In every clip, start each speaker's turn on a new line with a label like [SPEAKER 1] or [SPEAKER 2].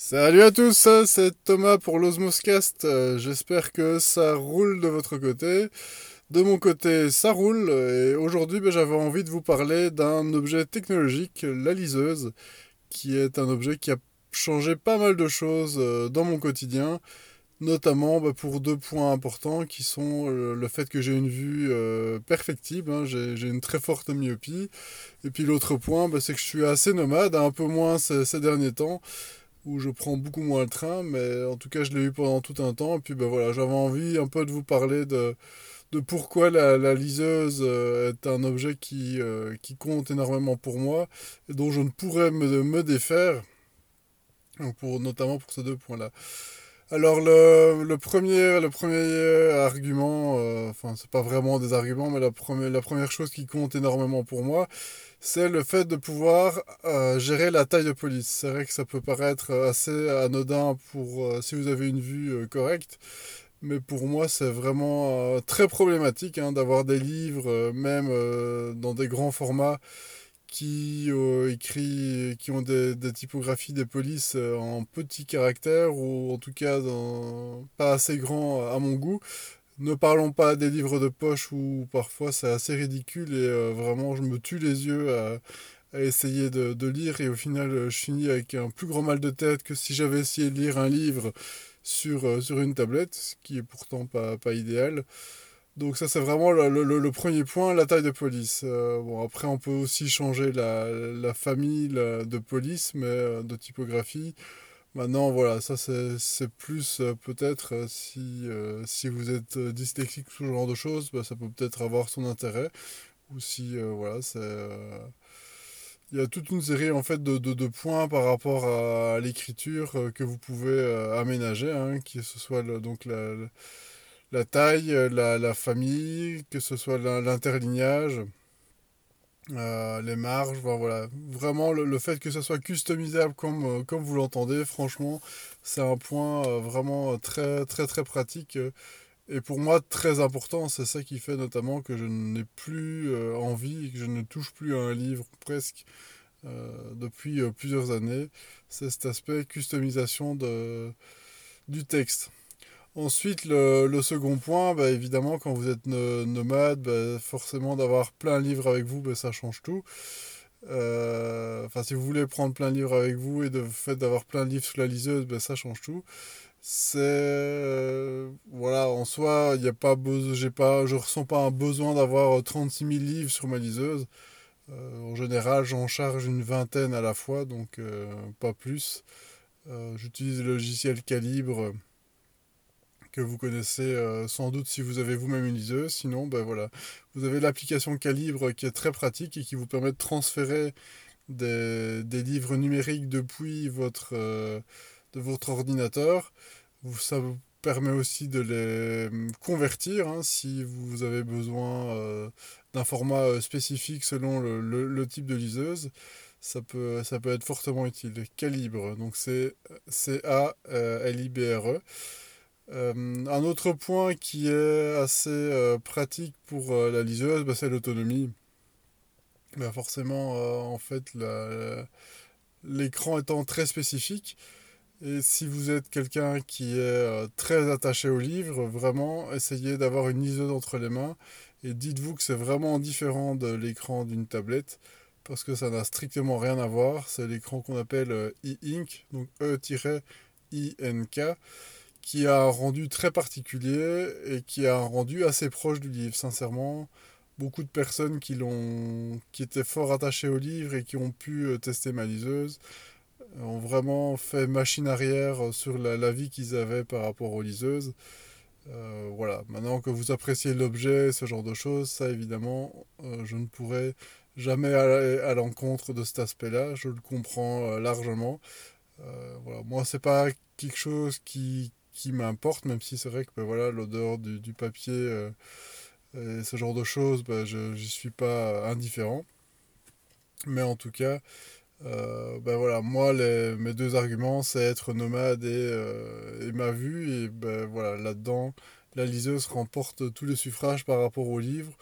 [SPEAKER 1] Salut à tous, c'est Thomas pour l'Osmoscast. Euh, J'espère que ça roule de votre côté. De mon côté, ça roule. Et aujourd'hui, ben, j'avais envie de vous parler d'un objet technologique, la liseuse, qui est un objet qui a changé pas mal de choses euh, dans mon quotidien. Notamment ben, pour deux points importants qui sont euh, le fait que j'ai une vue perfectible, hein. j'ai une très forte myopie. Et puis l'autre point, ben, c'est que je suis assez nomade, un peu moins ces derniers temps où je prends beaucoup moins le train, mais en tout cas, je l'ai eu pendant tout un temps. Et puis, ben voilà, j'avais envie un peu de vous parler de, de pourquoi la, la liseuse euh, est un objet qui, euh, qui compte énormément pour moi et dont je ne pourrais me, me défaire, pour, notamment pour ces deux points-là. Alors, le, le premier, le premier argument, euh, enfin, c'est pas vraiment des arguments, mais la, première la première chose qui compte énormément pour moi, c'est le fait de pouvoir euh, gérer la taille de police. C'est vrai que ça peut paraître assez anodin pour euh, si vous avez une vue euh, correcte, mais pour moi c'est vraiment euh, très problématique hein, d'avoir des livres, euh, même euh, dans des grands formats, qui euh, écrit, qui ont des, typographies des polices euh, en petits caractères ou en tout cas pas assez grands à mon goût. Ne parlons pas des livres de poche où parfois c'est assez ridicule et euh, vraiment je me tue les yeux à, essayer de, lire et au final euh, je finis avec un plus grand mal de tête que si j'avais essayé de lire un livre sur, euh, une tablette, ce qui est pourtant pas, idéal. Donc ça c'est vraiment le, premier point, la taille de police. Bon après on peut aussi changer la, famille de police, mais de typographie. Maintenant, voilà, ça c'est plus euh, peut-être euh, si, euh, si vous êtes dyslexique ou ce genre de choses, bah, ça peut peut-être avoir son intérêt. Ou si, voilà, c'est... Il y a toute une série en fait de, de, points par rapport à l'écriture que vous pouvez aménager, hein, que ce soit donc la, la taille, la, la famille, que ce soit l'in- l'interlignage, euh, les marges, voilà. Vraiment, le, le fait que ça soit customisable comme, euh, comme vous l'entendez, franchement, c'est un point euh, vraiment très, très, très pratique. Et pour moi, très important, c'est ça qui fait notamment que je n'ai plus envie, que je ne touche plus à un livre presque depuis plusieurs années. C'est cet aspect customisation de, du texte. Ensuite, le, le second point, bah, évidemment, quand vous êtes no- nomade, bah, forcément d'avoir plein de livres avec vous, bah, ça change tout. Euh, Enfin, si vous voulez prendre plein de livres avec vous et de fait d'avoir plein de livres sous la liseuse, bah, ça change tout. C'est euh, voilà, en soi, il n'y a pas j'ai pas, je ressens pas un besoin d'avoir trente-six mille livres sur ma liseuse. Euh, en général, j'en charge une vingtaine à la fois, donc euh, pas plus. Euh, j'utilise le logiciel Calibre que vous connaissez euh, sans doute si vous avez vous-même une liseuse. Sinon, ben voilà, vous avez l'application Calibre qui est très pratique et qui vous permet de transférer des, des livres numériques depuis votre, euh, de votre ordinateur. Ça vous permet aussi de les hum, convertir hein, si vous avez besoin euh, d'un format spécifique selon le, le- le type de liseuse. Ça peut, ça peut être fortement utile. Calibre, donc c'est C-A-L-I-B-R-E. Euh, un autre point qui est assez euh, pratique pour euh, la liseuse, bah, c'est l'autonomie. Bah, forcément, en fait, l'écran étant très spécifique, et si vous êtes quelqu'un qui est très attaché au livre, vraiment, essayez d'avoir une liseuse entre les mains, et dites-vous que c'est vraiment différent de l'écran d'une tablette, parce que ça n'a strictement rien à voir. C'est l'écran qu'on appelle e-ink, donc E-I-N-K qui a un rendu très particulier et qui a un rendu assez proche du livre, sincèrement. Beaucoup de personnes qui l'ont, qui étaient fort attachées au livre et qui ont pu euh, tester ma liseuse euh, ont vraiment fait machine arrière euh, sur la, vie qu'ils avaient par rapport aux liseuses. Voilà, maintenant que vous appréciez l'objet, ce genre de choses, ça évidemment, je ne pourrais jamais aller à l'encontre de cet aspect-là, je le comprends largement. Voilà, moi, c'est pas quelque chose qui, qui m'importe, même si c'est vrai que ben, voilà, l'odeur du, papier euh, et ce genre de choses, ben, je suis pas indifférent. Mais en tout cas, ben voilà, moi, les, mes deux arguments, c'est être nomade et, euh, et ma vue. Et ben voilà, là-dedans, la liseuse remporte tous les suffrages par rapport au livre,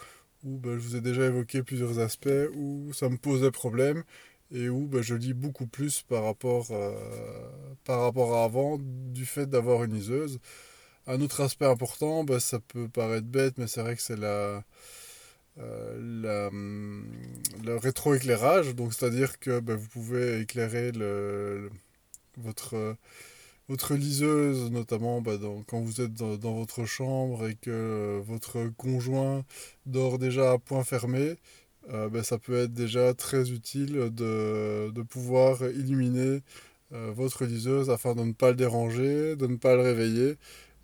[SPEAKER 1] où ben, je vous ai déjà évoqué plusieurs aspects où ça me posait problème et où ben, je lis beaucoup plus par rapport, euh, par rapport à avant du fait d'avoir une liseuse. Un autre aspect important, bah, ça peut paraître bête, mais c'est vrai que c'est la, euh, hum, le rétroéclairage. Donc, c'est-à-dire que bah, vous pouvez éclairer le, votre, votre liseuse, notamment bah, quand vous êtes dans, dans, votre chambre et que votre conjoint dort déjà à point fermé. Euh, bah, ça peut être déjà très utile de, de pouvoir illuminer euh, votre liseuse afin de ne pas le déranger, de ne pas le réveiller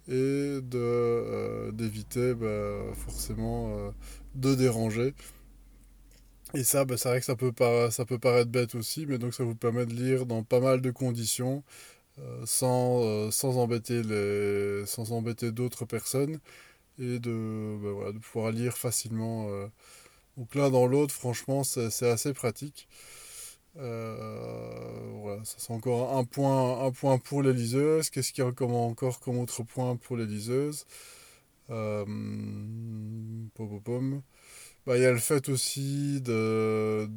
[SPEAKER 1] et de euh, d'éviter bah, forcément de déranger. Et ça, bah, c'est vrai que ça peut, ça peut paraître bête aussi, mais donc ça vous permet de lire dans pas mal de conditions sans, sans embêter, sans embêter d'autres personnes et de, voilà, de pouvoir lire facilement donc l'un dans l'autre, franchement, c'est assez pratique. Euh, voilà, ça c'est encore un point, un point pour les liseuses. Qu'est-ce qu'il y a encore comme autre point pour les liseuses? Euh, bah, Il y a le fait aussi de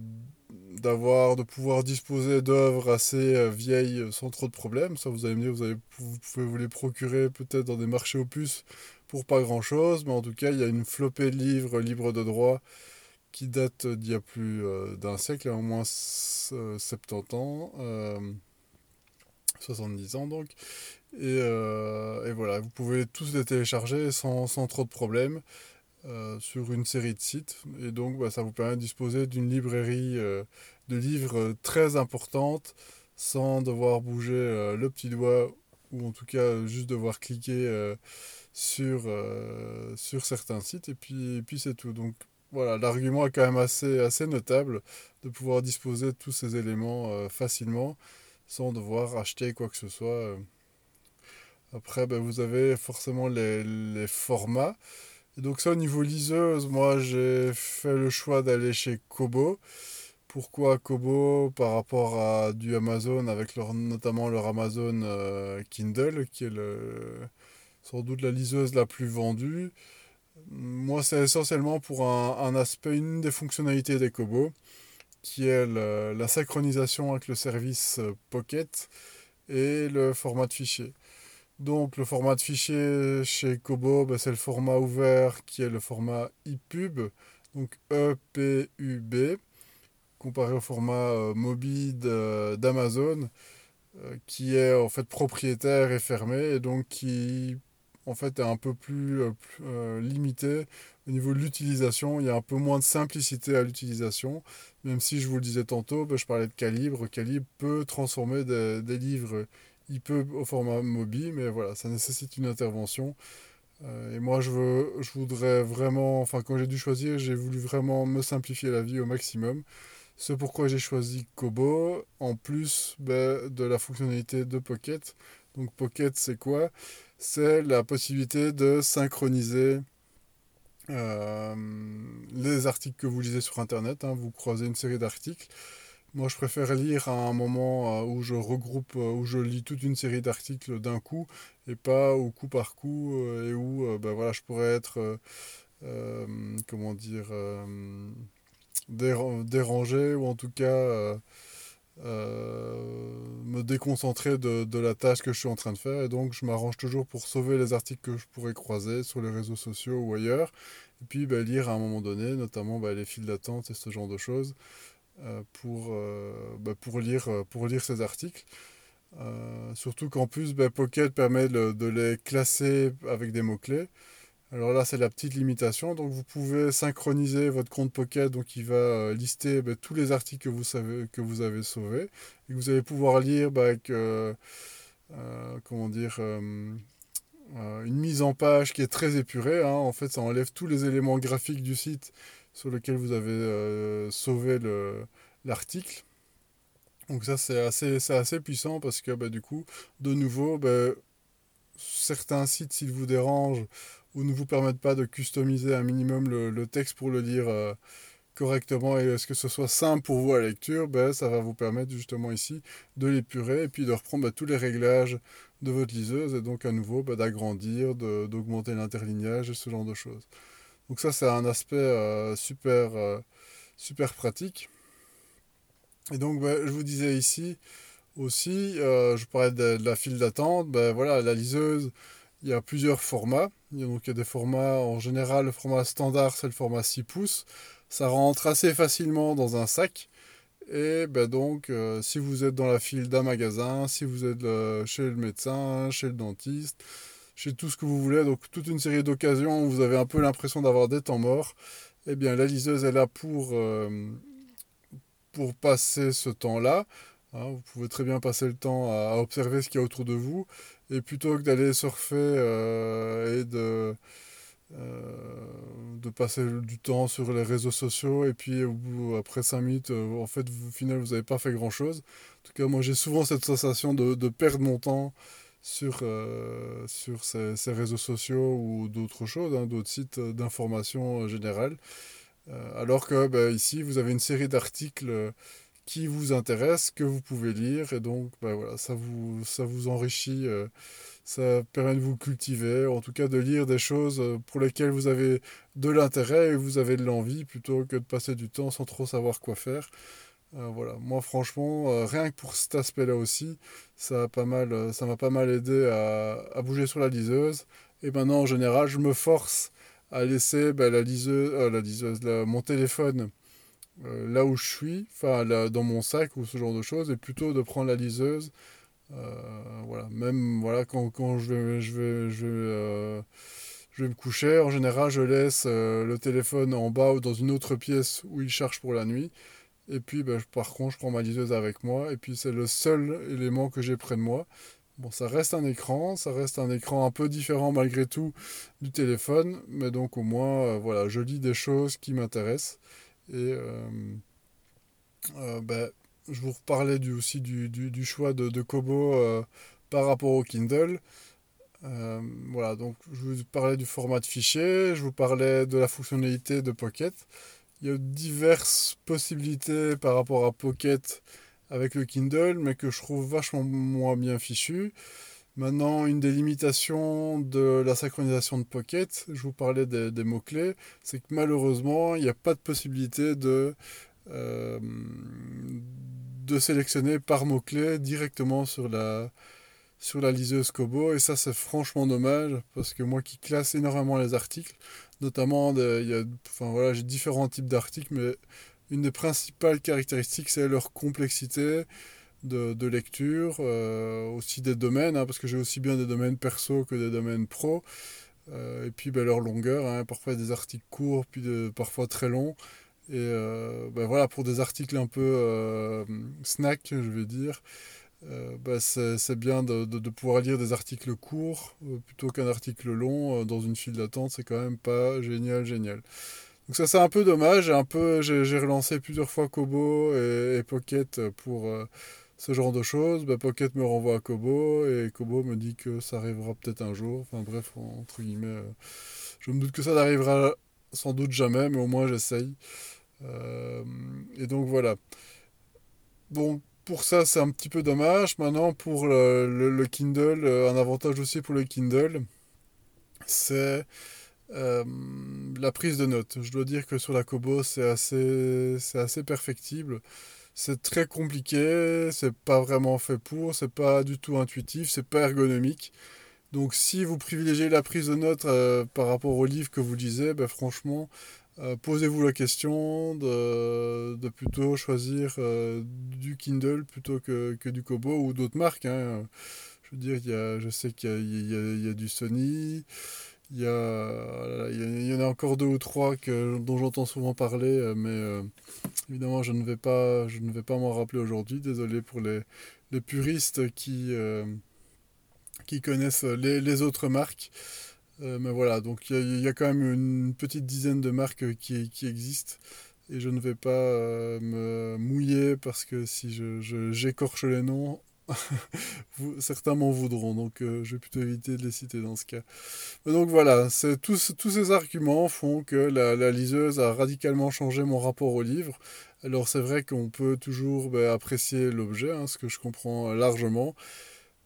[SPEAKER 1] de pouvoir disposer d'œuvres assez euh, vieilles sans trop de problèmes. Ça, vous allez me dire, vous, avez, vous pouvez vous les procurer peut-être dans des marchés opus pour pas grand chose, mais en tout cas, il y a une flopée de livres libres de droit qui date d'il y a plus euh, d'un siècle, au moins 70 ans, 70 euh, ans donc. Et, euh, voilà, vous pouvez tous les télécharger sans, trop de problèmes sur une série de sites. Et donc, bah, ça vous permet de disposer d'une librairie de livres très importante sans devoir bouger le petit doigt ou en tout cas juste devoir cliquer sur, sur certains sites. Et puis, et puis c'est tout. Donc, voilà, l'argument est quand même assez, assez notable de pouvoir disposer de tous ces éléments euh, facilement sans devoir acheter quoi que ce soit. Euh. Après, ben, vous avez forcément les, formats. Et donc ça, au niveau liseuse, moi, j'ai fait le choix d'aller chez Kobo. Pourquoi Kobo? Par rapport à du Amazon, avec leur, notamment leur Amazon euh, Kindle, qui est sans doute la liseuse la plus vendue moi, c'est essentiellement pour un, aspect, une des fonctionnalités des Kobo, qui est la synchronisation avec le service euh, Pocket et le format de fichier. Donc, le format de fichier chez Kobo, ben, c'est le format ouvert qui est le format EPUB, donc EPUB, comparé au format euh, mobile d'Amazon, euh, qui est en fait propriétaire et fermé, et donc qui en fait est un peu plus, euh, euh, limité au niveau de l'utilisation. Il y a un peu moins de simplicité à l'utilisation. Même si je vous le disais tantôt, ben, je parlais de Calibre. Calibre peut transformer des, livres il peut au format mobile, mais voilà, ça nécessite une intervention. Euh, et moi, je, veux, je voudrais vraiment, enfin, quand j'ai dû choisir, j'ai voulu vraiment me simplifier la vie au maximum. C'est pourquoi j'ai choisi Kobo, en plus ben, de la fonctionnalité de Pocket. Donc Pocket, c'est quoi? C'est la possibilité de synchroniser euh, les articles que vous lisez sur Internet. Hein. vous croisez une série d'articles. Moi, je préfère lire à un moment euh, où je regroupe, euh, où je lis toute une série d'articles d'un coup et pas au coup par coup et où ben voilà, je pourrais être, comment dire, dérangé ou en tout cas me déconcentrer de, de, la tâche que je suis en train de faire. Et donc, je m'arrange toujours pour sauver les articles que je pourrais croiser sur les réseaux sociaux ou ailleurs. Et puis, bah, lire à un moment donné, notamment bah, les files d'attente et ce genre de choses, euh, pour, euh, bah, pour, lire, pour lire ces articles. surtout qu'en plus, Pocket permet de les classer avec des mots-clés. Alors là, c'est la petite limitation. Donc, vous pouvez synchroniser votre compte Pocket. Donc, il va euh, lister bah, tous les articles que vous, avez sauvés. Et vous allez pouvoir lire bah, avec, euh, euh, comment dire, une mise en page qui est très épurée. Hein. En fait, ça enlève tous les éléments graphiques du site sur lequel vous avez sauvé l'article. Donc ça, c'est assez, assez puissant parce que bah, du coup, de nouveau, certains sites, s'ils vous dérangent, ou ne vous permettent pas de customiser un minimum le, texte pour le lire euh, correctement et est-ce que ce soit simple pour vous à lecture, ben, ça va vous permettre justement ici de l'épurer et puis de reprendre ben, tous les réglages de votre liseuse et donc à nouveau ben, d'agrandir, d'augmenter l'interlignage et ce genre de choses. Donc ça c'est un aspect euh, super, euh, super pratique. Et donc je vous disais ici, Aussi, je parlais de, la file d'attente, ben voilà, la liseuse, il y a plusieurs formats. Il y a, donc des formats, en général, le format standard, c'est le format 6 pouces. Ça rentre assez facilement dans un sac. Et ben donc, euh, si vous êtes dans la file d'un magasin, si vous êtes euh, chez le médecin, chez le dentiste, chez tout ce que vous voulez, donc toute une série d'occasions où vous avez un peu l'impression d'avoir des temps morts, eh bien la liseuse est là pour, euh, pour passer ce temps-là. Hein. vous pouvez très bien passer le temps à, observer ce qu'il y a autour de vous, et plutôt que d'aller surfer et de euh, de passer du temps sur les réseaux sociaux et puis après 5 minutes, euh, en fait, au final, vous n'avez pas fait grand-chose. En tout cas, moi, j'ai souvent cette sensation de, de, perdre mon temps sur, euh, sur ces, réseaux sociaux ou d'autres choses, hein, d'autres sites d'information générale. alors que ben, ici, vous avez une série d'articles qui vous intéressent, que vous pouvez lire, et donc ben, voilà, ça, vous, ça vous enrichit ça permet de vous cultiver, en tout cas de lire des choses euh, pour lesquelles vous avez de l'intérêt et vous avez de l'envie, plutôt que de passer du temps sans trop savoir quoi faire. Euh, voilà, moi franchement, euh, rien que pour cet aspect-là aussi, ça m'a pas mal, pas mal aidé à, bouger sur la liseuse. Et maintenant, en général, je me force à laisser ben, la liseuse, la liseuse mon téléphone là où je suis, enfin dans mon sac ou ce genre de choses, et plutôt de prendre la liseuse euh, voilà, même voilà, quand, quand je vais, je vais, je vais, euh, me coucher, en général, je laisse euh, le téléphone en bas ou dans une autre pièce où il charge pour la nuit. Et puis, ben, par contre, je prends ma liseuse avec moi. Et puis, c'est le seul élément que j'ai près de moi. Bon, ça reste un écran, ça reste un écran un peu différent malgré tout du téléphone, mais donc au moins, voilà, je lis des choses qui m'intéressent. Et ben, je vous reparlais du, aussi du, du, choix de, de Kobo euh, par rapport au Kindle. Euh, voilà, donc je vous parlais du format de fichier, je vous parlais de la fonctionnalité de Pocket. Il y a diverses possibilités par rapport à Pocket avec le Kindle, mais que je trouve vachement moins bien fichu. Maintenant, une des limitations de la synchronisation de Pocket, je vous parlais des, mots-clés, c'est que malheureusement, il n'y a pas de possibilité de euh, de sélectionner par mots-clés directement sur la, sur la liseuse Kobo. Et ça, c'est franchement dommage parce que moi qui classe énormément les articles, notamment, il y a, enfin, voilà, j'ai différents types d'articles, mais une des principales caractéristiques, c'est leur complexité de, lecture, euh, aussi des domaines, hein, parce que j'ai aussi bien des domaines perso que des domaines pro. Euh, et puis ben, leur longueur, hein, parfois des articles courts, puis parfois très longs. Et euh, ben voilà, pour des articles un peu snack, je vais dire, ben c'est bien de, de, pouvoir lire des articles courts plutôt qu'un article long dans une file d'attente. C'est quand même pas génial, génial. Donc ça c'est un peu dommage. Un peu, j'ai relancé plusieurs fois Kobo et, Pocket pour ce genre de choses. Ben, Pocket me renvoie à Kobo et Kobo me dit que ça arrivera peut-être un jour. Enfin bref, entre guillemets, je me doute que ça n'arrivera sans doute jamais, mais au moins j'essaye. Euh, et donc voilà. Bon, pour ça, c'est un petit peu dommage. Maintenant, pour le, Kindle, euh, un avantage aussi pour le Kindle, c'est euh, la prise de notes. Je dois dire que sur la Kobo, c'est assez, c'est assez perfectible. C'est très compliqué, c'est pas vraiment fait pour, c'est pas du tout intuitif, c'est pas ergonomique. Donc si vous privilégiez la prise de notes par rapport au livre que vous lisez, ben, franchement, euh, posez-vous la question de, plutôt choisir euh, du Kindle plutôt que, du Kobo ou d'autres marques. Hein. Je veux dire, y a, je sais qu'il y, y, y a, du Sony, il y, a, il y en a encore deux ou trois que, dont j'entends souvent parler, euh, mais évidemment, je ne vais pas, je ne vais pas m'en rappeler aujourd'hui. Désolé pour les, les puristes qui, qui connaissent les, les autres marques. Euh, mais voilà, donc il y, a quand même une petite dizaine de marques qui, qui existent. Et je ne vais pas euh, me mouiller parce que si j'écorche je, les noms, certains m'en voudront. Donc euh, je vais plutôt éviter de les citer dans ce cas. Donc voilà, tous, tous ces arguments font que la, la, liseuse a radicalement changé mon rapport au livre. Alors c'est vrai qu'on peut toujours ben, apprécier l'objet, hein, ce que je comprends largement.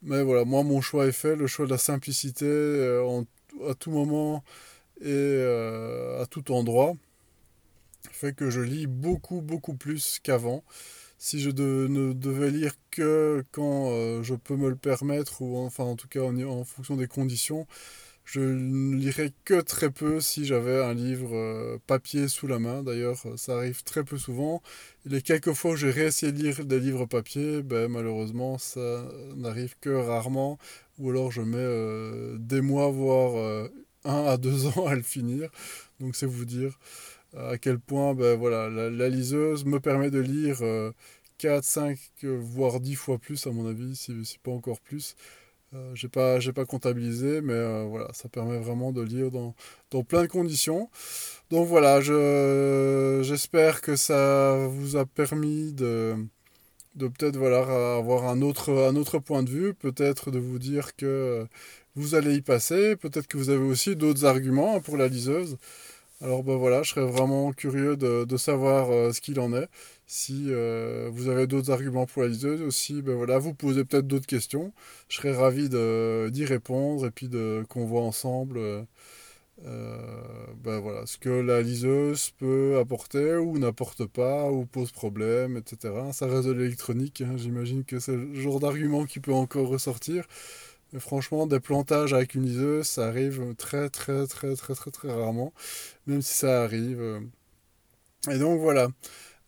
[SPEAKER 1] Mais voilà, moi mon choix est fait, le choix de la simplicité en à tout moment et euh, à tout endroit fait que je lis beaucoup beaucoup plus qu'avant. Si je ne devais lire que quand euh, je peux me le permettre, ou enfin en tout cas en, fonction des conditions, je ne lirais que très peu si j'avais un livre euh, papier sous la main. D'ailleurs, ça arrive très peu souvent. Les quelques fois où j'ai réessayé de lire des livres papier, ben, malheureusement, ça n'arrive que rarement. Ou alors je mets euh, des mois, voire un à deux ans à le finir. Donc c'est vous dire à quel point ben, voilà, la, liseuse me permet de lire 4, 5, voire 10 fois plus à mon avis, si, si pas encore plus. Euh, j'ai pas pas comptabilisé mais euh, voilà ça permet vraiment de lire dans, dans plein de conditions donc voilà je j'espère que ça vous a permis de de peut-être voilà avoir un autre un autre point de vue peut-être de vous dire que vous allez y passer peut-être que vous avez aussi d'autres arguments pour la liseuse alors ben voilà, je serais vraiment curieux de, savoir euh, ce qu'il en est. Si euh, vous avez d'autres arguments pour la liseuse aussi, ben voilà, vous posez peut-être d'autres questions. Je serais ravi d'y répondre et puis de qu'on voit ensemble euh, ben voilà, ce que la liseuse peut apporter ou n'apporte pas ou pose problème, etc. Ça reste de l'électronique, hein. j'imagine que c'est le genre d'argument qui peut encore ressortir. Franchement, des plantages avec une liseuse, ça arrive très très très très très très rarement, même si ça arrive. Et donc voilà.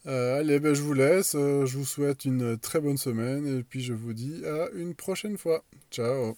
[SPEAKER 1] Euh, allez, ben, je vous laisse. Euh, je vous souhaite une très bonne semaine et puis je vous dis à une prochaine fois. Ciao